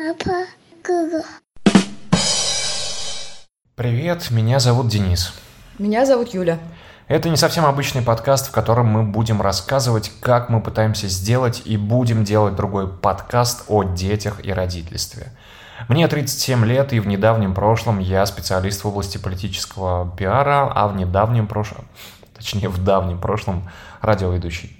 Папа, Гугу. Привет, меня зовут Денис. Меня зовут Юля. Это не совсем обычный подкаст, в котором мы будем рассказывать, как мы пытаемся сделать и будем делать другой подкаст о детях и родительстве. Мне 37 лет, и в недавнем прошлом я специалист в области политического пиара, а в недавнем прошлом, точнее в давнем прошлом, радиоведущий.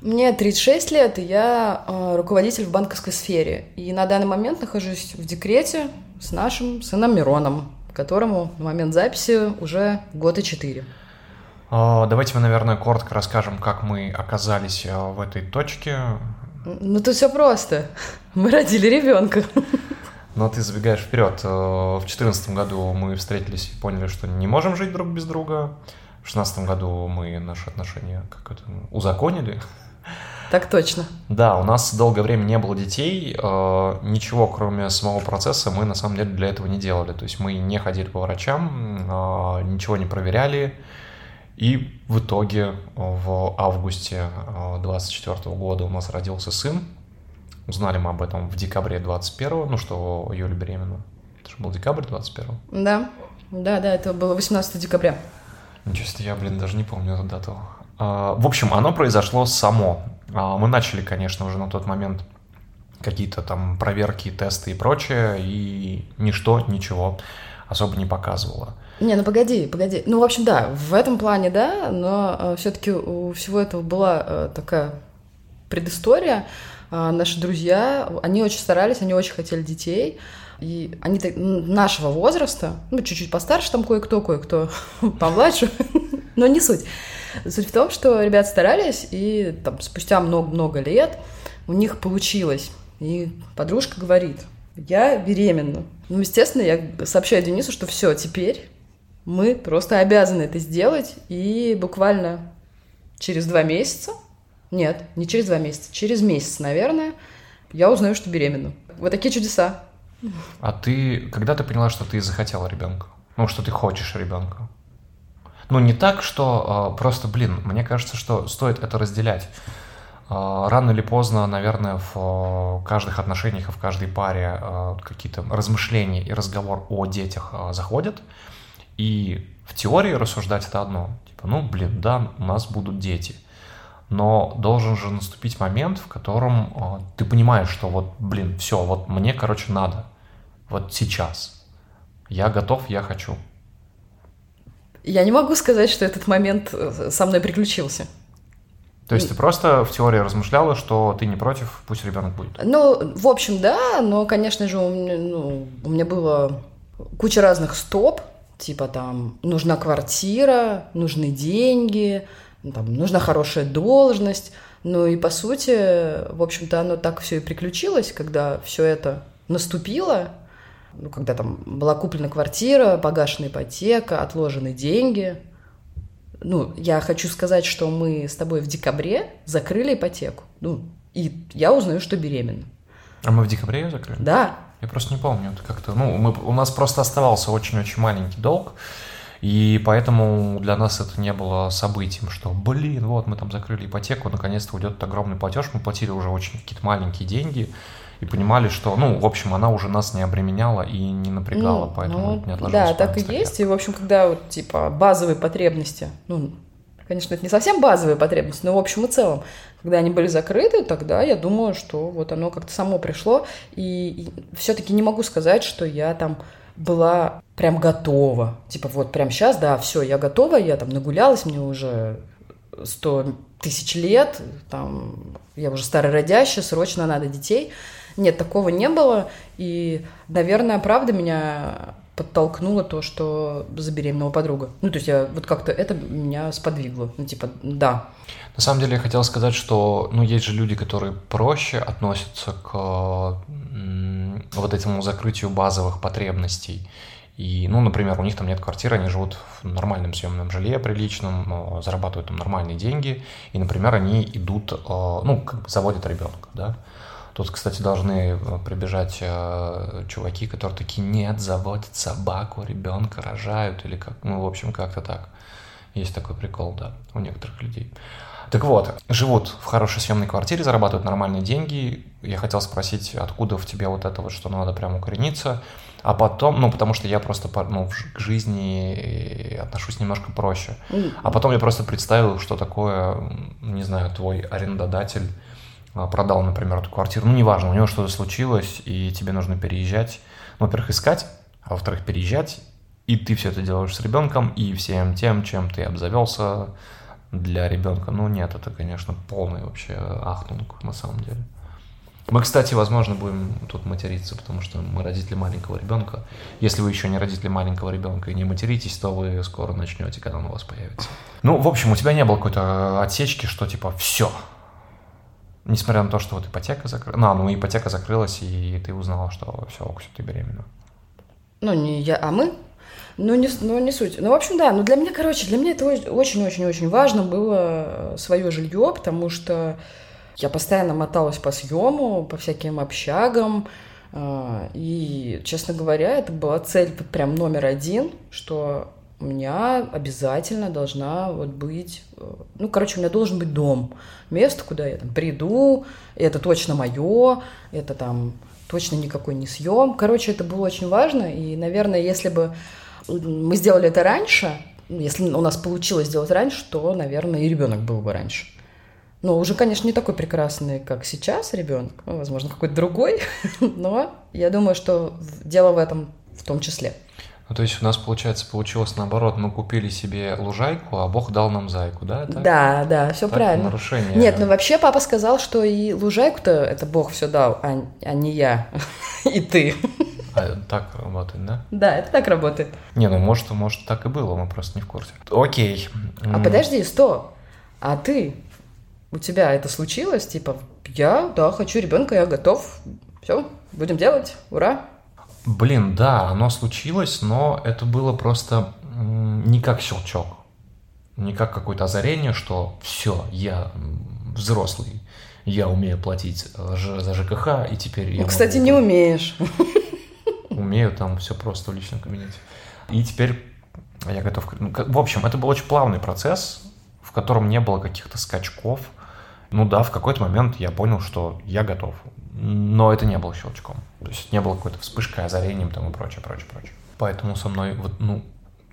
Мне 36 лет, и я э, руководитель в банковской сфере. И на данный момент нахожусь в декрете с нашим сыном Мироном, которому на момент записи уже год и четыре. А, Давайте мы, наверное, коротко расскажем, как мы оказались а, в этой точке. Ну, тут все просто. Мы родили ребенка. Но ты забегаешь вперед. В 2014 году мы встретились и поняли, что не можем жить друг без друга. В 2016 году мы наши отношения как это узаконили. Так точно. Да, у нас долгое время не было детей, э, ничего кроме самого процесса мы на самом деле для этого не делали. То есть мы не ходили по врачам, э, ничего не проверяли. И в итоге в августе 24 года у нас родился сын. Узнали мы об этом в декабре 21 ну что Юля беременна. Это же был декабрь 21 Да. Да, да, это было 18 декабря. Ничего себе, я, блин, даже не помню эту дату. В общем, оно произошло само. А, Мы начали, конечно, уже на тот момент какие-то там проверки, тесты и прочее, и ничто, ничего особо не показывало. Не, ну погоди, погоди. Ну, в общем, да, в этом плане, да, но все-таки у всего этого была э, такая предыстория. А, Наши друзья, они очень старались, они очень хотели детей. И они нашего возраста, ну, чуть-чуть постарше там кое-кто, кое-кто помладше, но не суть. Суть в том, что ребят старались, и там спустя много-много лет у них получилось. И подружка говорит, я беременна. Ну, естественно, я сообщаю Денису, что все, теперь мы просто обязаны это сделать. И буквально через два месяца, нет, не через два месяца, через месяц, наверное, я узнаю, что беременна. Вот такие чудеса. А ты, когда ты поняла, что ты захотела ребенка? Ну, что ты хочешь ребенка? Ну, не так, что э, просто, блин, мне кажется, что стоит это разделять. Э, Рано или поздно, наверное, в э, каждых отношениях и в каждой паре какие-то размышления и разговор о детях заходят. И в теории рассуждать это одно. Типа, ну, блин, да, у нас будут дети. Но должен же наступить момент, в котором ты понимаешь, что вот, блин, все, вот мне, короче, надо. Вот сейчас. Я готов, я хочу. Я не могу сказать, что этот момент э, со мной приключился. То есть ты просто в теории размышляла, что ты не против, пусть ребенок будет. Ну, в общем, да, но, конечно же, у меня, ну, у меня было куча разных стоп, типа там нужна квартира, нужны деньги, ну, там, нужна хорошая должность. Ну и по сути, в общем-то, оно так все и приключилось, когда все это наступило, ну, когда там была куплена квартира, погашена ипотека, отложены деньги. Ну, я хочу сказать, что мы с тобой в декабре закрыли ипотеку. Ну, и я узнаю, что беременна. А мы в декабре ее закрыли? Да, Я просто не помню. Это как-то, ну, мы, у нас просто оставался очень-очень маленький долг, и поэтому для нас это не было событием, что, блин, вот мы там закрыли ипотеку, наконец-то уйдет огромный платеж, мы платили уже очень какие-то маленькие деньги, и понимали, что, ну, в общем, она уже нас не обременяла и не напрягала, Ну, поэтому ну, не отложилось. Да, так и есть. И, в общем, когда вот, типа, базовые потребности, ну, конечно, это не совсем базовые потребности, но в общем и целом, когда они были закрыты, тогда я думаю, что вот оно как-то само пришло. И, все-таки не могу сказать, что я там была прям готова. Типа, вот прям сейчас, да, все, я готова, я там нагулялась, мне уже 100 тысяч лет, там, я уже старородящая, срочно надо детей. Нет, такого не было. И, наверное, правда меня подтолкнуло то, что забеременела подруга. Ну, то есть я вот как-то это меня сподвигло. Ну, типа, да. На самом деле я хотел сказать, что ну, есть же люди, которые проще относятся к вот этому закрытию базовых потребностей. И, ну, например, у них там нет квартиры, они живут в нормальном съемном жилье приличном, э, зарабатывают там нормальные деньги, и, например, они идут, э, ну, заводят ребенка, да. Тут, кстати, должны э, прибежать э, чуваки, которые такие, нет, заводят собаку, ребенка рожают, или как, ну, в общем, как-то так. Есть такой прикол, да, у некоторых людей. Так вот, живут в хорошей съемной квартире, зарабатывают нормальные деньги. Я хотел спросить, откуда в тебе вот это вот, что надо прям укорениться. А потом, ну, потому что я просто ну, к жизни отношусь немножко проще. А потом я просто представил, что такое, не знаю, твой арендодатель продал, например, эту квартиру. Ну, неважно, у него что-то случилось, и тебе нужно переезжать. Ну, во-первых, искать, а во-вторых, переезжать. И ты все это делаешь с ребенком, и всем тем, чем ты обзавелся, для ребенка. Ну нет, это, конечно, полный вообще ахтунг на самом деле. Мы, кстати, возможно, будем тут материться, потому что мы родители маленького ребенка. Если вы еще не родители маленького ребенка и не материтесь, то вы скоро начнете, когда он у вас появится. Ну, в общем, у тебя не было какой-то отсечки, что типа все. Несмотря на то, что вот ипотека закрылась. Ну, ну, ипотека закрылась, и ты узнала, что все, все, ты беременна. Ну, не я, а мы. Ну не, ну, не суть. Ну, в общем, да. Но для меня, короче, для меня это очень-очень-очень важно было э, свое жилье, потому что я постоянно моталась по съему, по всяким общагам. Э, и, честно говоря, это была цель прям номер один, что у меня обязательно должна вот быть, э, ну, короче, у меня должен быть дом, место, куда я там приду, это точно мое, это там точно никакой не съем. Короче, это было очень важно, и, наверное, если бы мы сделали это раньше, если у нас получилось сделать раньше, то, наверное, и ребенок был бы раньше. Но уже, конечно, не такой прекрасный, как сейчас ребенок, ну, возможно, какой-то другой, но я думаю, что дело в этом в том числе. Ну, то есть у нас, получается, получилось наоборот, мы купили себе лужайку, а Бог дал нам зайку, да? Так? Да, да, все так, правильно. Нарушение. Нет, ну вообще папа сказал, что и лужайку-то это Бог все дал, а, а не я и ты. А так работает, да? Да, это так работает. Не, ну может, может так и было, мы просто не в курсе. Окей. А подожди, стоп. А ты, у тебя это случилось? Типа, я, да, хочу ребенка, я готов. Все, будем делать, ура. Блин, да, оно случилось, но это было просто не как щелчок, не как какое-то озарение, что все, я взрослый, я умею платить э, за ЖКХ, и теперь я... Ну, кстати, могу... не умеешь умею, там все просто в личном кабинете. И теперь я готов... Ну, в общем, это был очень плавный процесс, в котором не было каких-то скачков. Ну да, в какой-то момент я понял, что я готов. Но это не было щелчком. То есть не было какой-то вспышкой, озарением там и прочее, прочее, прочее. Поэтому со мной вот, ну,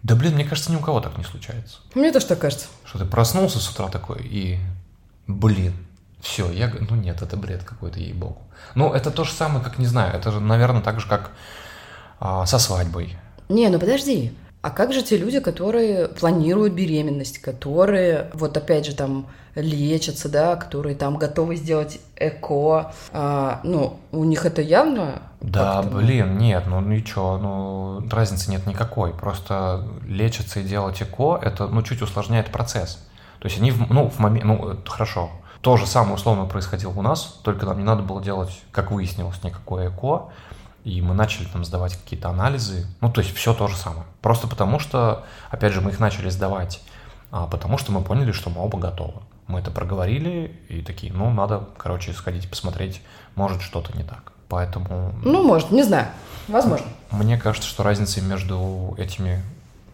да блин, мне кажется, ни у кого так не случается. Мне тоже так кажется. Что ты проснулся с утра такой и, блин, все, я, ну нет, это бред какой-то, ей-богу. Ну, это то же самое, как, не знаю, это же, наверное, так же, как а, со свадьбой. Не, ну подожди. А как же те люди, которые планируют беременность, которые, вот опять же, там лечатся, да, которые там готовы сделать эко, а, ну, у них это явно... Да, блин, нет, ну ничего, ну разницы нет никакой, просто лечиться и делать эко, это, ну, чуть усложняет процесс. То есть они, ну, в момент, ну, хорошо, то же самое условно происходило у нас, только нам не надо было делать, как выяснилось, никакое эко, и мы начали там сдавать какие-то анализы, ну, то есть все то же самое. Просто потому что, опять же, мы их начали сдавать, а, потому что мы поняли, что мы оба готовы. Мы это проговорили и такие, ну, надо, короче, сходить посмотреть, может, что-то не так. Поэтому... Ну, может, не знаю, возможно. Мне кажется, что разницы между этими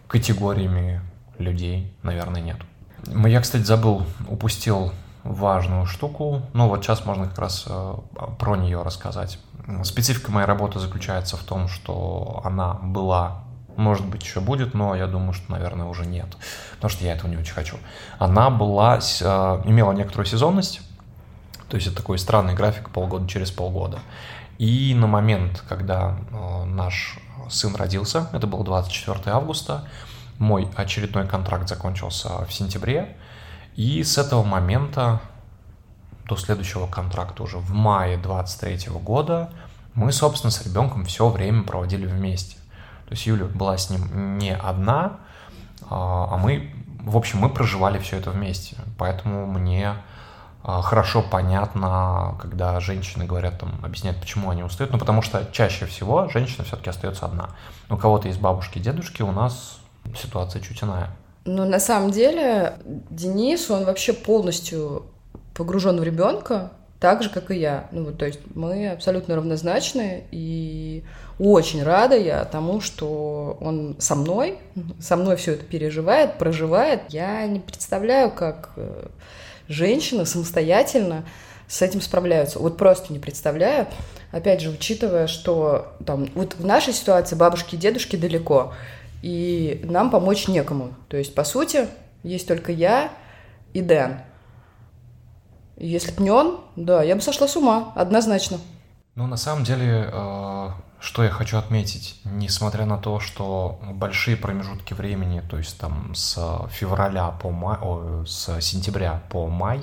категориями людей, наверное, нет. Я, кстати, забыл, упустил важную штуку. Ну, вот сейчас можно как раз э, про нее рассказать. Специфика моей работы заключается в том, что она была, может быть, еще будет, но я думаю, что, наверное, уже нет, потому что я этого не очень хочу. Она была, э, имела некоторую сезонность, то есть это такой странный график полгода через полгода. И на момент, когда э, наш сын родился, это было 24 августа, мой очередной контракт закончился в сентябре, и с этого момента до следующего контракта уже в мае 23 года мы, собственно, с ребенком все время проводили вместе. То есть Юля была с ним не одна, а, а мы, в общем, мы проживали все это вместе. Поэтому мне а, хорошо понятно, когда женщины говорят, там, объясняют, почему они устают. Ну, потому что чаще всего женщина все-таки остается одна. У кого-то есть бабушки дедушки, у нас ситуация чуть иная. Ну, на самом деле, Денис, он вообще полностью погружен в ребенка, так же, как и я. Ну, вот, то есть мы абсолютно равнозначны, и очень рада я тому, что он со мной, со мной все это переживает, проживает. Я не представляю, как э, женщины самостоятельно с этим справляются. Вот просто не представляю. Опять же, учитывая, что там вот в нашей ситуации бабушки и дедушки далеко, и нам помочь некому. То есть, по сути, есть только я и Дэн. Если б не он, да, я бы сошла с ума, однозначно. Ну, на самом деле, э, что я хочу отметить, несмотря на то, что большие промежутки времени, то есть там с февраля по май, о, с сентября по май,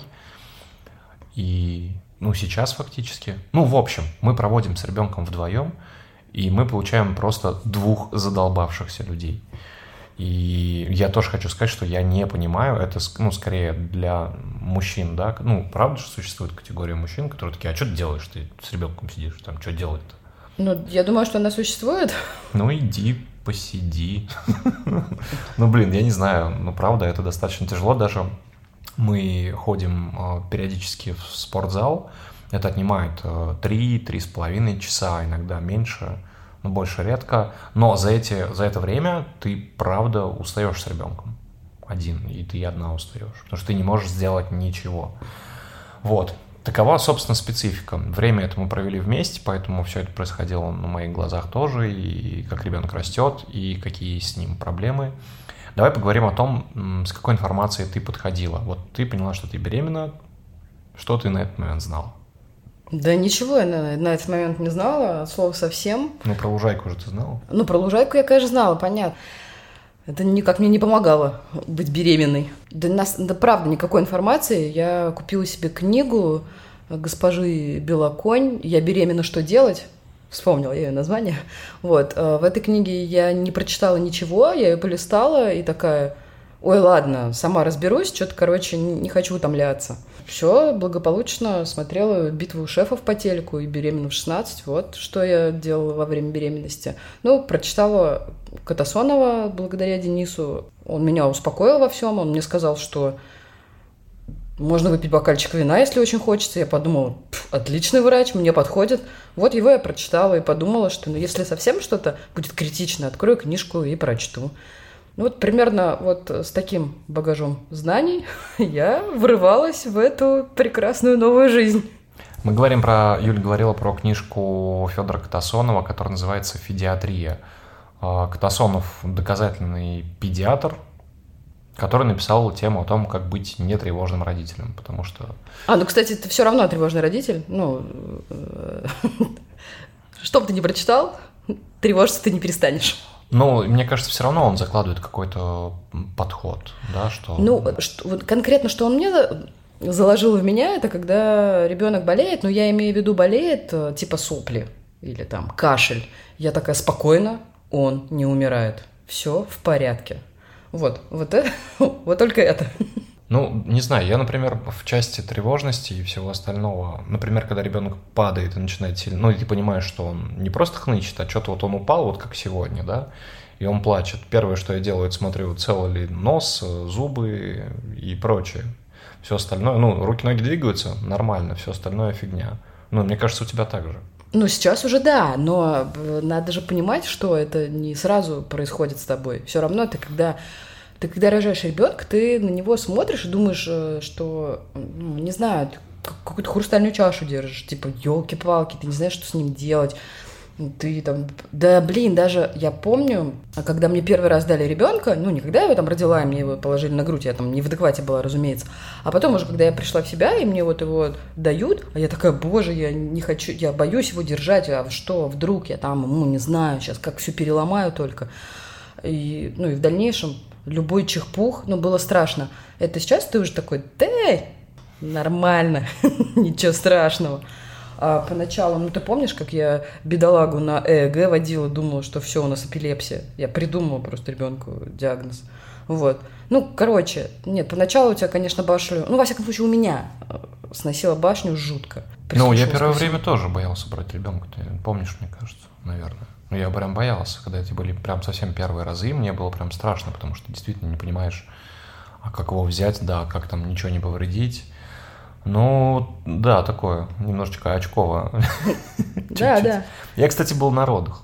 и ну сейчас фактически, ну в общем, мы проводим с ребенком вдвоем, и мы получаем просто двух задолбавшихся людей. И я тоже хочу сказать, что я не понимаю, это, ну, скорее для мужчин, да, ну, правда, что существует категория мужчин, которые такие, а что ты делаешь, ты с ребенком сидишь, там, что делать-то? Ну, я думаю, что она существует. Ну, иди, посиди. Ну, блин, я не знаю, ну, правда, это достаточно тяжело даже. Мы ходим а, периодически в спортзал, это отнимает 3-3,5 э, часа, иногда меньше но больше редко. Но за, эти, за это время ты, правда, устаешь с ребенком один, и ты одна устаешь, потому что ты не можешь сделать ничего. Вот. Такова, собственно, специфика. Время это мы провели вместе, поэтому все это происходило на моих глазах тоже, и как ребенок растет, и какие с ним проблемы. Давай поговорим о том, с какой информацией ты подходила. Вот ты поняла, что ты беременна, что ты на этот момент знала? Да ничего я на, на этот момент не знала, от слова совсем. Ну, про лужайку уже ты знала? Ну, про лужайку я, конечно, знала, понятно. Это никак мне не помогало быть беременной. Да, нас, да правда, никакой информации. Я купила себе книгу госпожи Белоконь «Я беременна, что делать?» Вспомнила я ее название. Вот. Э, в этой книге я не прочитала ничего, я ее полистала и такая, ой, ладно, сама разберусь, что-то, короче, не хочу утомляться все благополучно смотрела битву шефов по телеку и беременна в 16. Вот что я делала во время беременности. Ну, прочитала Катасонова благодаря Денису. Он меня успокоил во всем. Он мне сказал, что можно выпить бокальчик вина, если очень хочется. Я подумала, отличный врач, мне подходит. Вот его я прочитала и подумала, что ну, если совсем что-то будет критично, открою книжку и прочту. Ну вот примерно вот с таким багажом знаний я врывалась в эту прекрасную новую жизнь. Мы говорим про, Юля говорила про книжку Федора Катасонова, которая называется «Федиатрия». А, Катасонов – доказательный педиатр, который написал тему о том, как быть нетревожным родителем, потому что... А, ну, кстати, ты все равно тревожный родитель. Ну, э, что бы ты ни прочитал, тревожиться ты не перестанешь. Ну, мне кажется, все равно он закладывает какой-то подход, да, что... Ну, что, вот конкретно, что он мне заложил в меня, это когда ребенок болеет, но я имею в виду болеет э, типа сопли или там кашель. Я такая спокойно, он не умирает. Все в порядке. Вот, вот это, вот только это. Ну, не знаю, я, например, в части тревожности и всего остального, например, когда ребенок падает и начинает сильно, ну, и ты понимаешь, что он не просто хнычет, а что-то вот он упал, вот как сегодня, да, и он плачет. Первое, что я делаю, смотрю, цел ли нос, зубы и прочее. Все остальное, ну, руки-ноги двигаются, нормально, все остальное фигня. Ну, мне кажется, у тебя так же. Ну, сейчас уже да, но э, надо же понимать, что это не сразу происходит с тобой. Все равно это когда ты когда рожаешь ребенка, ты на него смотришь и думаешь, э, что, ну, не знаю, какую-то хрустальную чашу держишь, типа, елки-палки, ты не знаешь, что с ним делать. Ты там, да блин, даже я помню, а когда мне первый раз дали ребенка, ну, не когда я его там родила, и мне его положили на грудь, я там не в адеквате была, разумеется, а потом уже, когда я пришла в себя, и мне вот его дают, а я такая, боже, я не хочу, я боюсь его держать, а что, вдруг я там, ну, не знаю, сейчас как все переломаю только. И, ну, и в дальнейшем любой чихпух, ну, было страшно. Это сейчас ты уже такой, да, нормально, ничего страшного. А поначалу, ну ты помнишь, как я бедолагу на ЭЭГ водила, думала, что все, у нас эпилепсия. Я придумала просто ребенку диагноз. Вот. Ну, короче, нет, поначалу у тебя, конечно, башню, ну, во всяком случае, у меня э, сносила башню жутко. Ну, я первое время тоже боялся брать ребенка, ты помнишь, мне кажется, наверное. Ну, я прям боялся, когда эти были прям совсем первые разы, мне было прям страшно, потому что действительно не понимаешь, а как его взять, да, как там ничего не повредить. Ну, да, такое, немножечко очково. Да, да. Я, кстати, был на родах.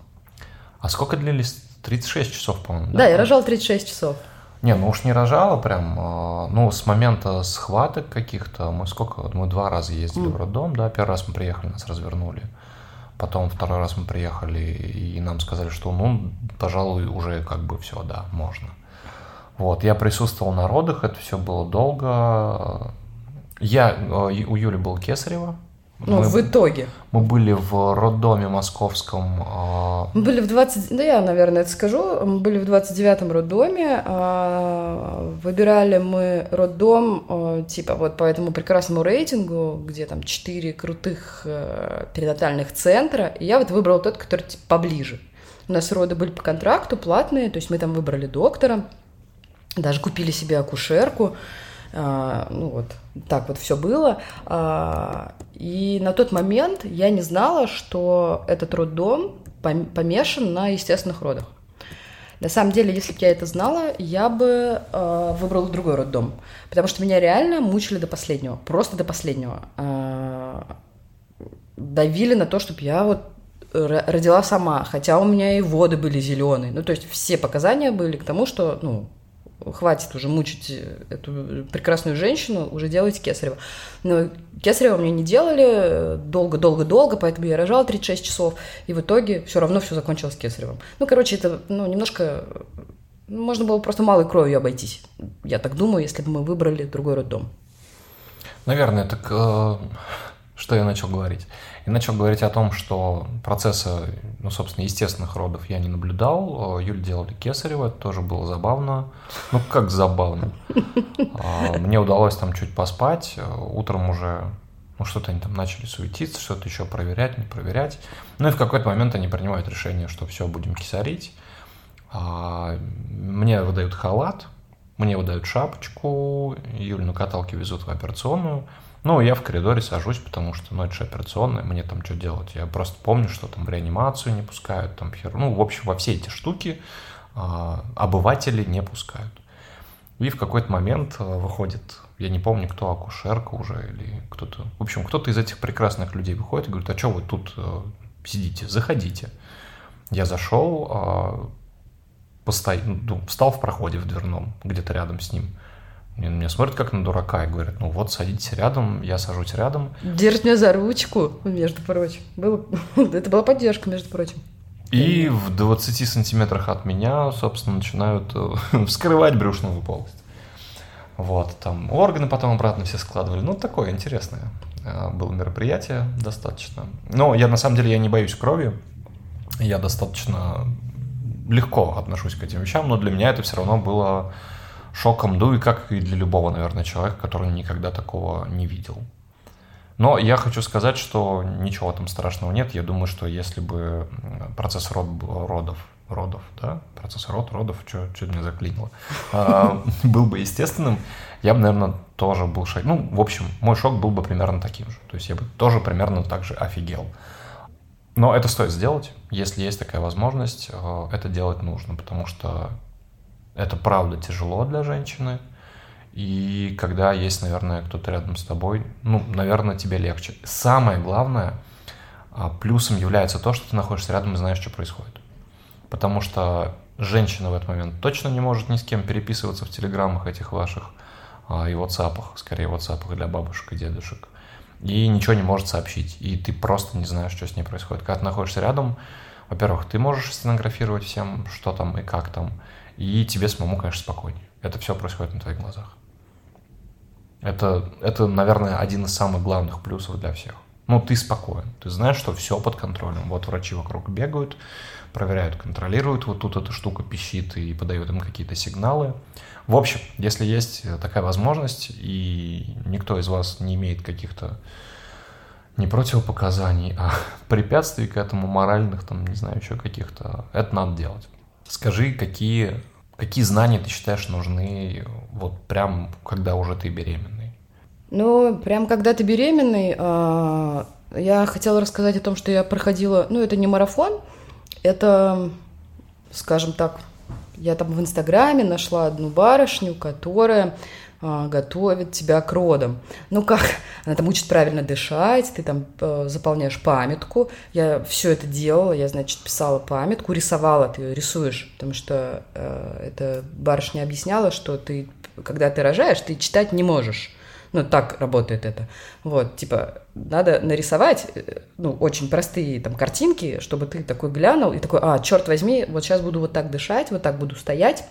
А сколько длились? 36 часов, по-моему. Да, я рожал 36 часов. Не, ну уж не рожала прям. а, Ну, с момента схваток каких-то, мы сколько, мы два раза ездили в роддом, да, первый раз мы приехали, нас развернули. Потом второй раз мы приехали, и нам сказали, что, ну, пожалуй, уже как бы все, да, можно. Вот, я присутствовал на родах, это все было долго. Я, э, у Юли был Кесарева. Ну, мы, в итоге. мы были в роддоме московском. а, Мы были в 20... Да я, наверное, это скажу. Мы были в 29-м роддоме. а, Выбирали мы роддом а, типа вот по этому прекрасному рейтингу, где там 4 крутых э, перинатальных центра. И я вот выбрала тот, который типа поближе. У нас роды были по контракту, платные. То есть мы там выбрали доктора. Даже купили себе акушерку. Ну вот, так вот все было. А, и на тот момент я не знала, что этот роддом пом- помешан на естественных родах. На самом деле, если бы я это знала, я бы э, выбрала другой роддом. Потому что меня реально мучили до последнего. Просто до последнего. Э, давили на то, чтобы я вот родила сама. Хотя у меня и воды были зеленые. Ну, то есть все показания были к тому, что, ну, хватит уже мучить эту прекрасную женщину, уже делайте кесарево. Но кесарево мне не делали долго-долго-долго, поэтому я рожала 36 часов, и в итоге все равно все закончилось кесаревым. Ну, короче, это ну, немножко... Можно было просто малой кровью обойтись. Я так думаю, если бы мы выбрали другой роддом. Наверное, так э, что я начал говорить? Я начал говорить о том, что процесса, ну, собственно, естественных родов я не наблюдал. Юль делали кесарево, это тоже было забавно. Ну, как забавно. А, Мне удалось там чуть поспать. Утром уже, ну, что-то они там начали суетиться, что-то еще проверять, не проверять. Ну, и в какой-то момент они принимают решение, что все, будем кисарить. А, Мне выдают халат, мне выдают шапочку, Юлю на каталке везут в операционную. Ну, я в коридоре сажусь, потому что, ну, это же операционная, мне там что делать? Я просто помню, что там реанимацию не пускают, там хер... Ну, в общем, во все эти штуки а, обыватели не пускают. И в какой-то момент а, выходит, я не помню, кто, акушерка уже или кто-то. В общем, кто-то из этих прекрасных людей выходит и говорит, а что вы тут э, сидите, заходите. Я зашел, а, постой... ну, встал в проходе в дверном, где-то рядом с ним. И на меня смотрят как на дурака и говорят, ну вот, садитесь рядом, я сажусь рядом. Держит меня за ручку, между прочим. Было... Это была поддержка, между прочим. И в 20 сантиметрах от меня, собственно, начинают э, вскрывать брюшную полость. Вот, там органы потом обратно все складывали. Ну, такое интересное э, было мероприятие достаточно. Но я, на самом деле, я не боюсь крови. Я достаточно легко отношусь к этим вещам, но для меня это все равно было шоком, ну и как и для любого, наверное, человека, который никогда такого не видел. Но я хочу сказать, что ничего там страшного нет. Я думаю, что если бы процесс род, родов, родов, да, процесс род, родов, что меня заклинило, а, был бы естественным, я бы, наверное, тоже был шок. Ну, в общем, мой шок был бы примерно таким же. То есть я бы тоже примерно так же офигел. Но это стоит сделать. Если есть такая возможность, э, это делать нужно, потому что это правда тяжело для женщины. И когда есть, наверное, кто-то рядом с тобой, ну, наверное, тебе легче. Самое главное, а, плюсом является то, что ты находишься рядом и знаешь, что происходит. Потому что женщина в этот момент точно не может ни с кем переписываться в телеграммах этих ваших а, и WhatsApp, скорее WhatsApp для бабушек и дедушек. И ничего не может сообщить. И ты просто не знаешь, что с ней происходит. Когда ты находишься рядом, во-первых, ты можешь стенографировать всем, что там и как там. И тебе самому, конечно, спокойнее. Это все происходит на твоих глазах. Это, это, наверное, один из самых главных плюсов для всех. Ну, ты спокоен, ты знаешь, что все под контролем. Вот врачи вокруг бегают, проверяют, контролируют, вот тут эта штука пищит и подает им какие-то сигналы. В общем, если есть такая возможность, и никто из вас не имеет каких-то не противопоказаний, а препятствий к этому, моральных, там, не знаю, еще каких-то, это надо делать. Скажи, какие, какие знания ты считаешь нужны вот прям, когда уже ты беременный? Ну, прям когда ты беременный, а, я хотела рассказать о том, что я проходила, ну, это не марафон, это, скажем так, я там в Инстаграме нашла одну барышню, которая готовит тебя к родам. Ну как? Она там учит правильно дышать, ты там э, заполняешь памятку. Я все это делала, я, значит, писала памятку, рисовала, ты рисуешь, потому что э, эта барышня объясняла, что ты, когда ты рожаешь, ты читать не можешь. Ну, так работает это. Вот, типа, надо нарисовать, э, ну, очень простые там картинки, чтобы ты такой глянул и такой, а, черт возьми, вот сейчас буду вот так дышать, вот так буду стоять,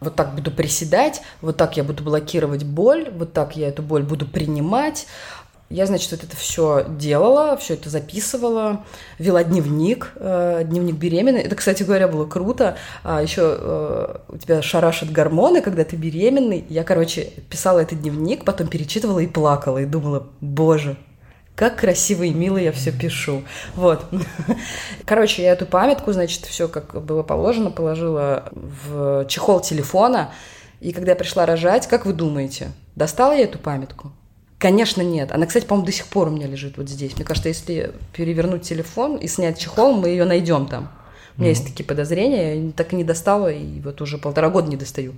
вот так буду приседать, вот так я буду блокировать боль, вот так я эту боль буду принимать. Я, значит, вот это все делала, все это записывала, вела дневник, э, дневник беременной. Это, кстати говоря, было круто. А еще э, у тебя шарашат гормоны, когда ты беременный. Я, короче, писала этот дневник, потом перечитывала и плакала, и думала, боже, как красиво и мило я все пишу. Вот. Короче, я эту памятку, значит, все как было положено, положила в чехол телефона. И когда я пришла рожать, как вы думаете, достала я эту памятку? Конечно, нет. Она, кстати, по-моему, до сих пор у меня лежит вот здесь. Мне кажется, если перевернуть телефон и снять чехол, мы ее найдем там. У меня mm-hmm. есть такие подозрения, я так и не достала, и вот уже полтора года не достаю.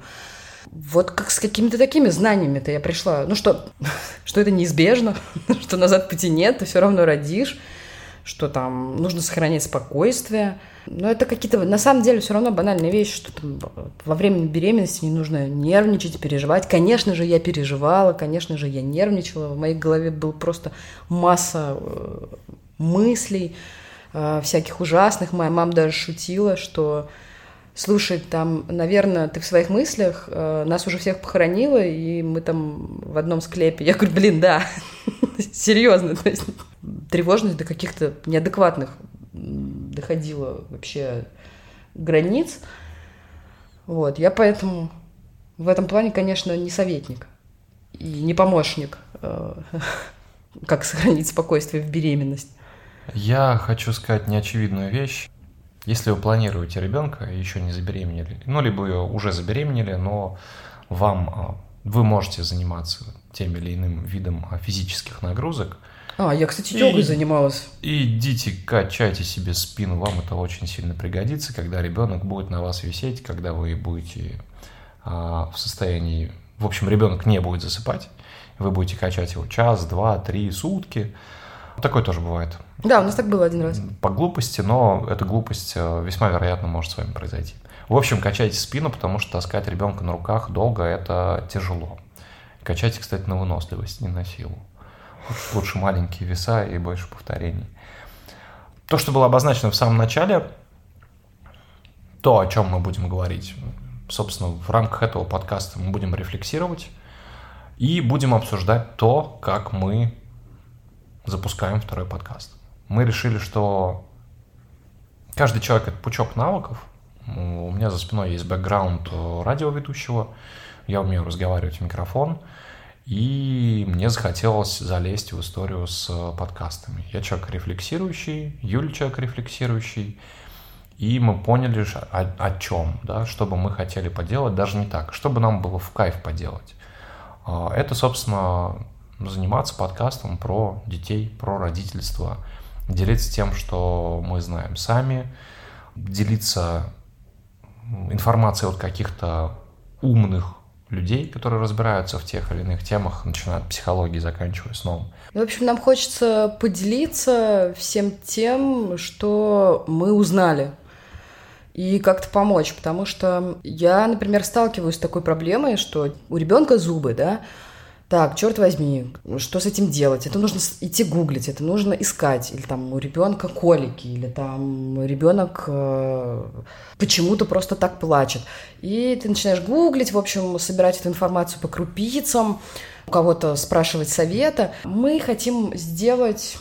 Вот как с какими-то такими знаниями-то я пришла. Ну что, что это неизбежно, что назад пути нет, ты все равно родишь, что там нужно сохранять спокойствие. Но это какие-то, на самом деле, все равно банальные вещи, что там во время беременности не нужно нервничать, переживать. Конечно же, я переживала, конечно же, я нервничала. В моей голове был просто масса э, мыслей э, всяких ужасных. Моя мама даже шутила, что слушай, там, наверное, ты в своих мыслях, э, нас уже всех похоронила, и мы там в одном склепе. Я говорю, блин, да, серьезно, то есть тревожность до каких-то неадекватных доходила вообще границ. Вот, я поэтому в этом плане, конечно, не советник и не помощник, э, как сохранить спокойствие в беременность. Я хочу сказать неочевидную вещь. Если вы планируете ребенка еще не забеременели, ну, либо уже забеременели, но вам а, вы можете заниматься тем или иным видом а, физических нагрузок. А, я, кстати, йогой и, занималась. Идите, качайте себе спину, вам это очень сильно пригодится, когда ребенок будет на вас висеть, когда вы будете а, в состоянии, в общем, ребенок не будет засыпать, вы будете качать его час, два, три, сутки. Такое тоже бывает. Да, у нас так было один раз. По глупости, но эта глупость э, весьма вероятно может с вами произойти. В общем, качайте спину, потому что таскать ребенка на руках долго – это тяжело. Качайте, кстати, на выносливость, не на силу. Лучше маленькие веса и больше повторений. То, что было обозначено в самом начале, то, о чем мы будем говорить, собственно, в рамках этого подкаста мы будем рефлексировать и будем обсуждать то, как мы запускаем второй подкаст. Мы решили, что каждый человек — это пучок навыков. У меня за спиной есть бэкграунд радиоведущего, я умею разговаривать в микрофон, и мне захотелось залезть в историю с подкастами. Я человек рефлексирующий, Юля человек рефлексирующий, и мы поняли, о, о чем, да, что бы мы хотели поделать, даже не так, чтобы нам было в кайф поделать. А, это, собственно, заниматься подкастом про детей, про родительство, делиться тем, что мы знаем сами, делиться информацией от каких-то умных людей, которые разбираются в тех или иных темах, начиная от психологии, заканчивая сном. Ну, в общем, нам хочется поделиться всем тем, что мы узнали и как-то помочь, потому что я, например, сталкиваюсь с такой проблемой, что у ребенка зубы, да, так, черт возьми, что с этим делать? Это нужно идти гуглить, это нужно искать. Или там у ребенка колики, или там ребенок э, почему-то просто так плачет. И ты начинаешь гуглить, в общем, собирать эту информацию по крупицам, у кого-то спрашивать совета. Мы хотим сделать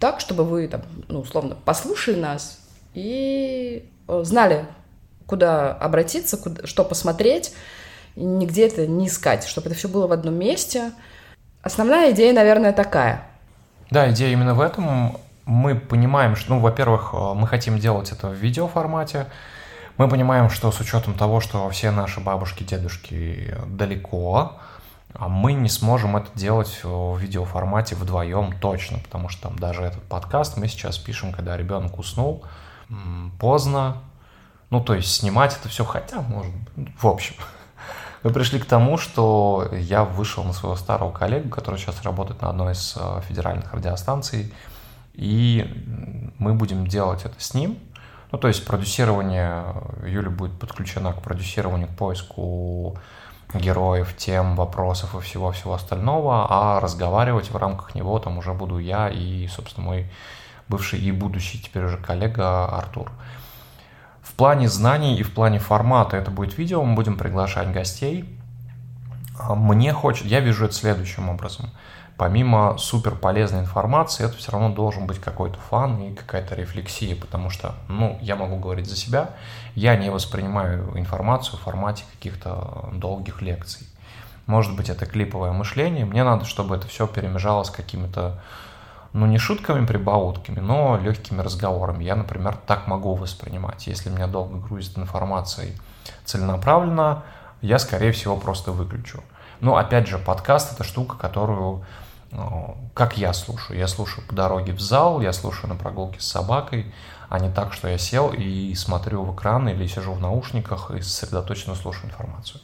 так, чтобы вы, там, ну, условно, послушали нас и э, знали, куда обратиться, куда, что посмотреть, нигде это не искать, чтобы это все было в одном месте. Основная идея, наверное, такая. Да, идея именно в этом. Мы понимаем, что, ну, во-первых, э, мы хотим делать это в видеоформате. Мы понимаем, что с учетом того, что все наши бабушки, дедушки далеко, а мы не сможем это делать в видеоформате вдвоем точно, потому что там даже этот подкаст мы сейчас пишем, когда ребенок уснул, поздно, ну, то есть снимать это все хотя, может, в общем. Мы пришли к тому, что я вышел на своего старого коллегу, который сейчас работает на одной из э, федеральных радиостанций, и мы будем делать это с ним. Ну, то есть продюсирование, Юля будет подключена к продюсированию, к поиску героев, тем, вопросов и всего-всего остального, а разговаривать в рамках него там уже буду я и, собственно, мой бывший и будущий теперь уже коллега Артур. В плане знаний и в плане формата это будет видео, мы будем приглашать гостей. А мне хочется, я вижу это следующим образом. Помимо супер полезной информации, это все равно должен быть какой-то фан и какая-то рефлексия, потому что, ну, я могу говорить за себя, я не воспринимаю информацию в формате каких-то долгих лекций. Может быть, это клиповое мышление, мне надо, чтобы это все перемежалось какими-то ну, не шутками, прибаутками, но легкими разговорами. Я, например, так могу воспринимать. Если меня долго грузит информацией целенаправленно, я, скорее всего, просто выключу. Но, опять же, подкаст — это штука, которую, э, как я слушаю. Я слушаю по дороге в зал, я слушаю на прогулке с собакой, а не так, что я сел и смотрю в экран или сижу в наушниках и сосредоточенно слушаю информацию.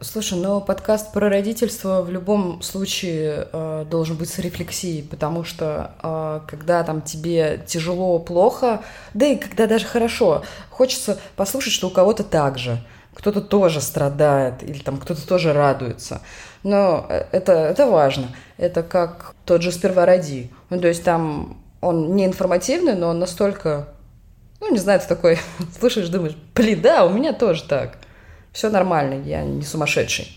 Слушай, но подкаст про родительство в любом случае э, должен быть с рефлексией, потому что э, когда там тебе тяжело, плохо, да и когда даже хорошо, хочется послушать, что у кого-то так же, кто-то тоже страдает или там кто-то тоже радуется. Но э, это, это важно. Это как тот же «Сперва роди». Ну, то есть там он не информативный, но он настолько, ну, не знаю, ты такой слышишь, думаешь, блин, да, у меня тоже так – все нормально, я не сумасшедший.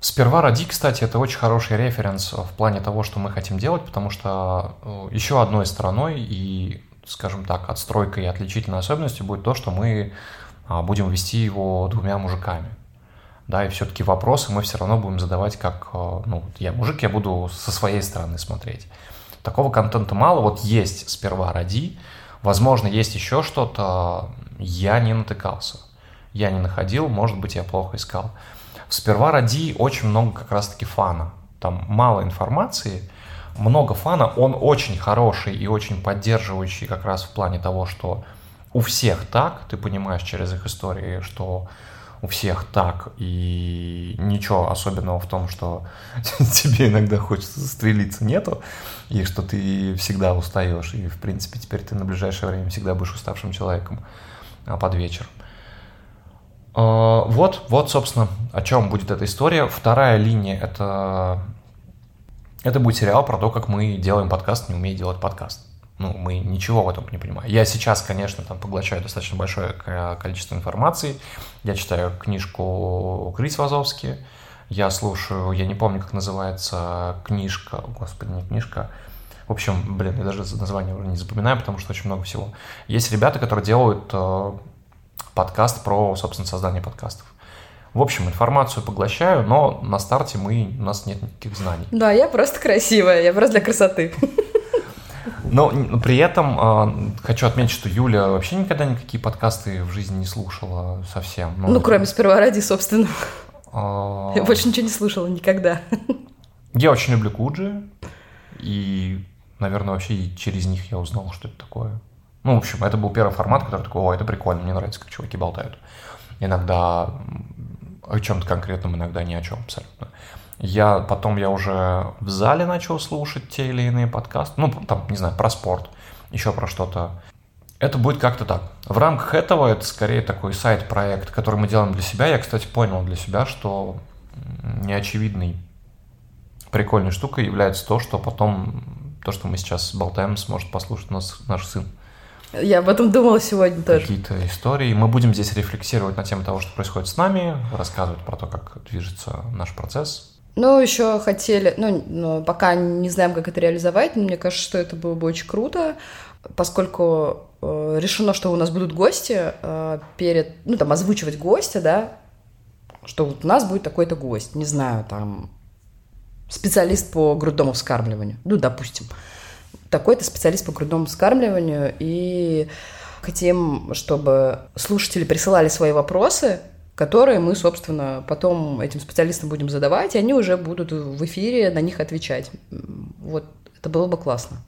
Сперва ради, кстати, это очень хороший референс в плане того, что мы хотим делать, потому что э, еще одной стороной и, скажем так, отстройкой и отличительной особенностью будет то, что мы а, будем вести его двумя мужиками. Да, и все-таки вопросы мы все равно будем задавать как, э, ну, я мужик, я буду со своей стороны смотреть. Такого контента мало, вот есть сперва ради, возможно, есть еще что-то, я не натыкался я не находил, может быть, я плохо искал. Сперва ради очень много как раз-таки фана. Там мало информации, много фана. Он очень хороший и очень поддерживающий как раз в плане того, что у всех так, ты понимаешь через их истории, что у всех так, и ничего особенного в том, что тебе иногда хочется застрелиться, нету, и что ты всегда устаешь, и, в принципе, теперь ты на ближайшее время всегда будешь уставшим человеком а под вечер. А, вот, вот, собственно, о чем будет эта история. Вторая линия — это, это будет сериал про то, как мы делаем подкаст, не умея делать подкаст. Ну, мы ничего в этом не понимаем. Я сейчас, конечно, там поглощаю достаточно большое количество информации. Я читаю книжку Крис Вазовски, я слушаю, я не помню, как называется книжка, господи, не книжка, в общем, блин, я даже название уже не запоминаю, потому что очень много всего. Есть ребята, которые делают э, подкаст про, собственно, создание подкастов. В общем, информацию поглощаю, но на старте мы, у нас нет никаких знаний. Да, я просто красивая, я просто для красоты. Но при этом э, хочу отметить, что Юля вообще никогда никакие подкасты в жизни не слушала совсем. Ну, ну кроме «Сперва ради», собственно. Э, я больше ничего не слушала никогда. Я очень люблю Куджи, и, наверное, вообще через них я узнал, что это такое. Ну, в общем, это был первый формат, который такой, о, это прикольно, мне нравится, как чуваки болтают. Иногда о чем-то конкретном, иногда ни о чем абсолютно. Я потом я уже в зале начал слушать те или иные подкасты, ну, там, не знаю, про спорт, еще про что-то. Это будет как-то так. В рамках этого это скорее такой сайт-проект, который мы делаем для себя. Я, кстати, понял для себя, что неочевидной прикольной штукой является то, что потом то, что мы сейчас болтаем, сможет послушать нас наш сын. Я об этом думала сегодня тоже. Какие-то истории. Мы будем здесь рефлексировать на тему того, что происходит с нами, рассказывать про то, как движется наш процесс. Ну, еще хотели, ну, ну, пока не знаем, как это реализовать, но мне кажется, что это было бы очень круто, поскольку э, решено, что у нас будут гости э, перед, ну, там, озвучивать гостя, да, что вот у нас будет такой-то гость, не знаю, там, специалист по грудному вскармливанию, ну, допустим. Э, такой-то специалист по грудному вскармливанию, и хотим, чтобы слушатели присылали свои вопросы, которые мы, собственно, потом этим специалистам будем задавать, и они уже будут в эфире на них отвечать. Вот это было бы классно.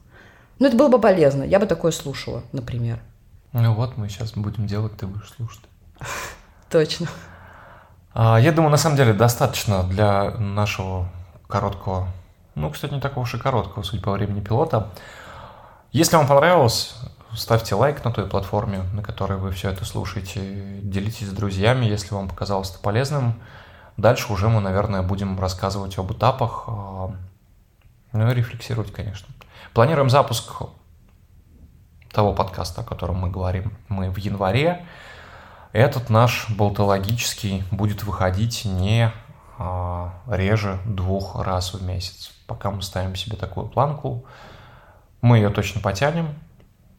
Ну, это было бы полезно. Я бы такое слушала, например. Ну вот, мы сейчас будем делать, ты будешь слушать. Точно. А, я думаю, на самом деле достаточно для нашего короткого, ну, кстати, не такого уж и короткого, судя по времени пилота. Если вам понравилось, ставьте лайк на той платформе, на которой вы все это слушаете, делитесь с друзьями, если вам показалось это полезным. Дальше уже мы, наверное, будем рассказывать об этапах, а, ну и рефлексировать, конечно. Планируем запуск того подкаста, о котором мы говорим, мы в январе. Этот наш болтологический будет выходить не а, реже двух раз в месяц. Пока мы ставим себе такую планку, мы ее точно потянем,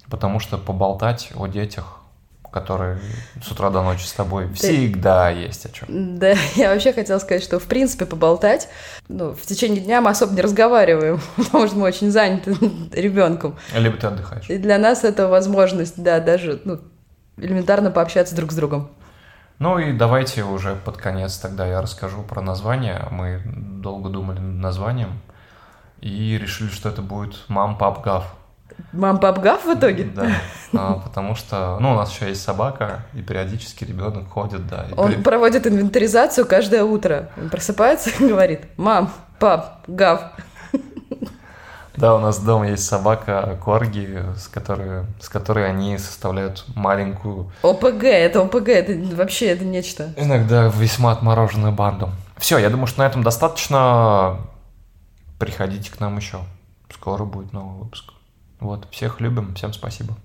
потому что поболтать о детях которые с утра до ночи с тобой, всегда есть о чем. Да, я вообще хотела сказать, что в принципе поболтать, ну, в течение дня мы особо не разговариваем, потому что мы очень заняты ребенком. Либо ты отдыхаешь. И для нас это возможность, да, даже ну, элементарно пообщаться друг с другом. Ну и давайте уже под конец тогда я расскажу про название. Мы долго думали над названием и решили, что это будет «Мам, пап, гав». Мам, пап, гав в итоге? Да, а, потому что, ну, у нас еще есть собака, и периодически ребенок ходит, да. Он при... проводит инвентаризацию каждое утро. Он просыпается и говорит, мам, пап, гав. Да, у нас дома есть собака Корги, с которой, с которой они составляют маленькую... ОПГ, это ОПГ, это вообще это нечто. Иногда весьма отмороженную банду. Все, я думаю, что на этом достаточно. Приходите к нам еще. Скоро будет новый выпуск. Вот, всех любим, всем спасибо.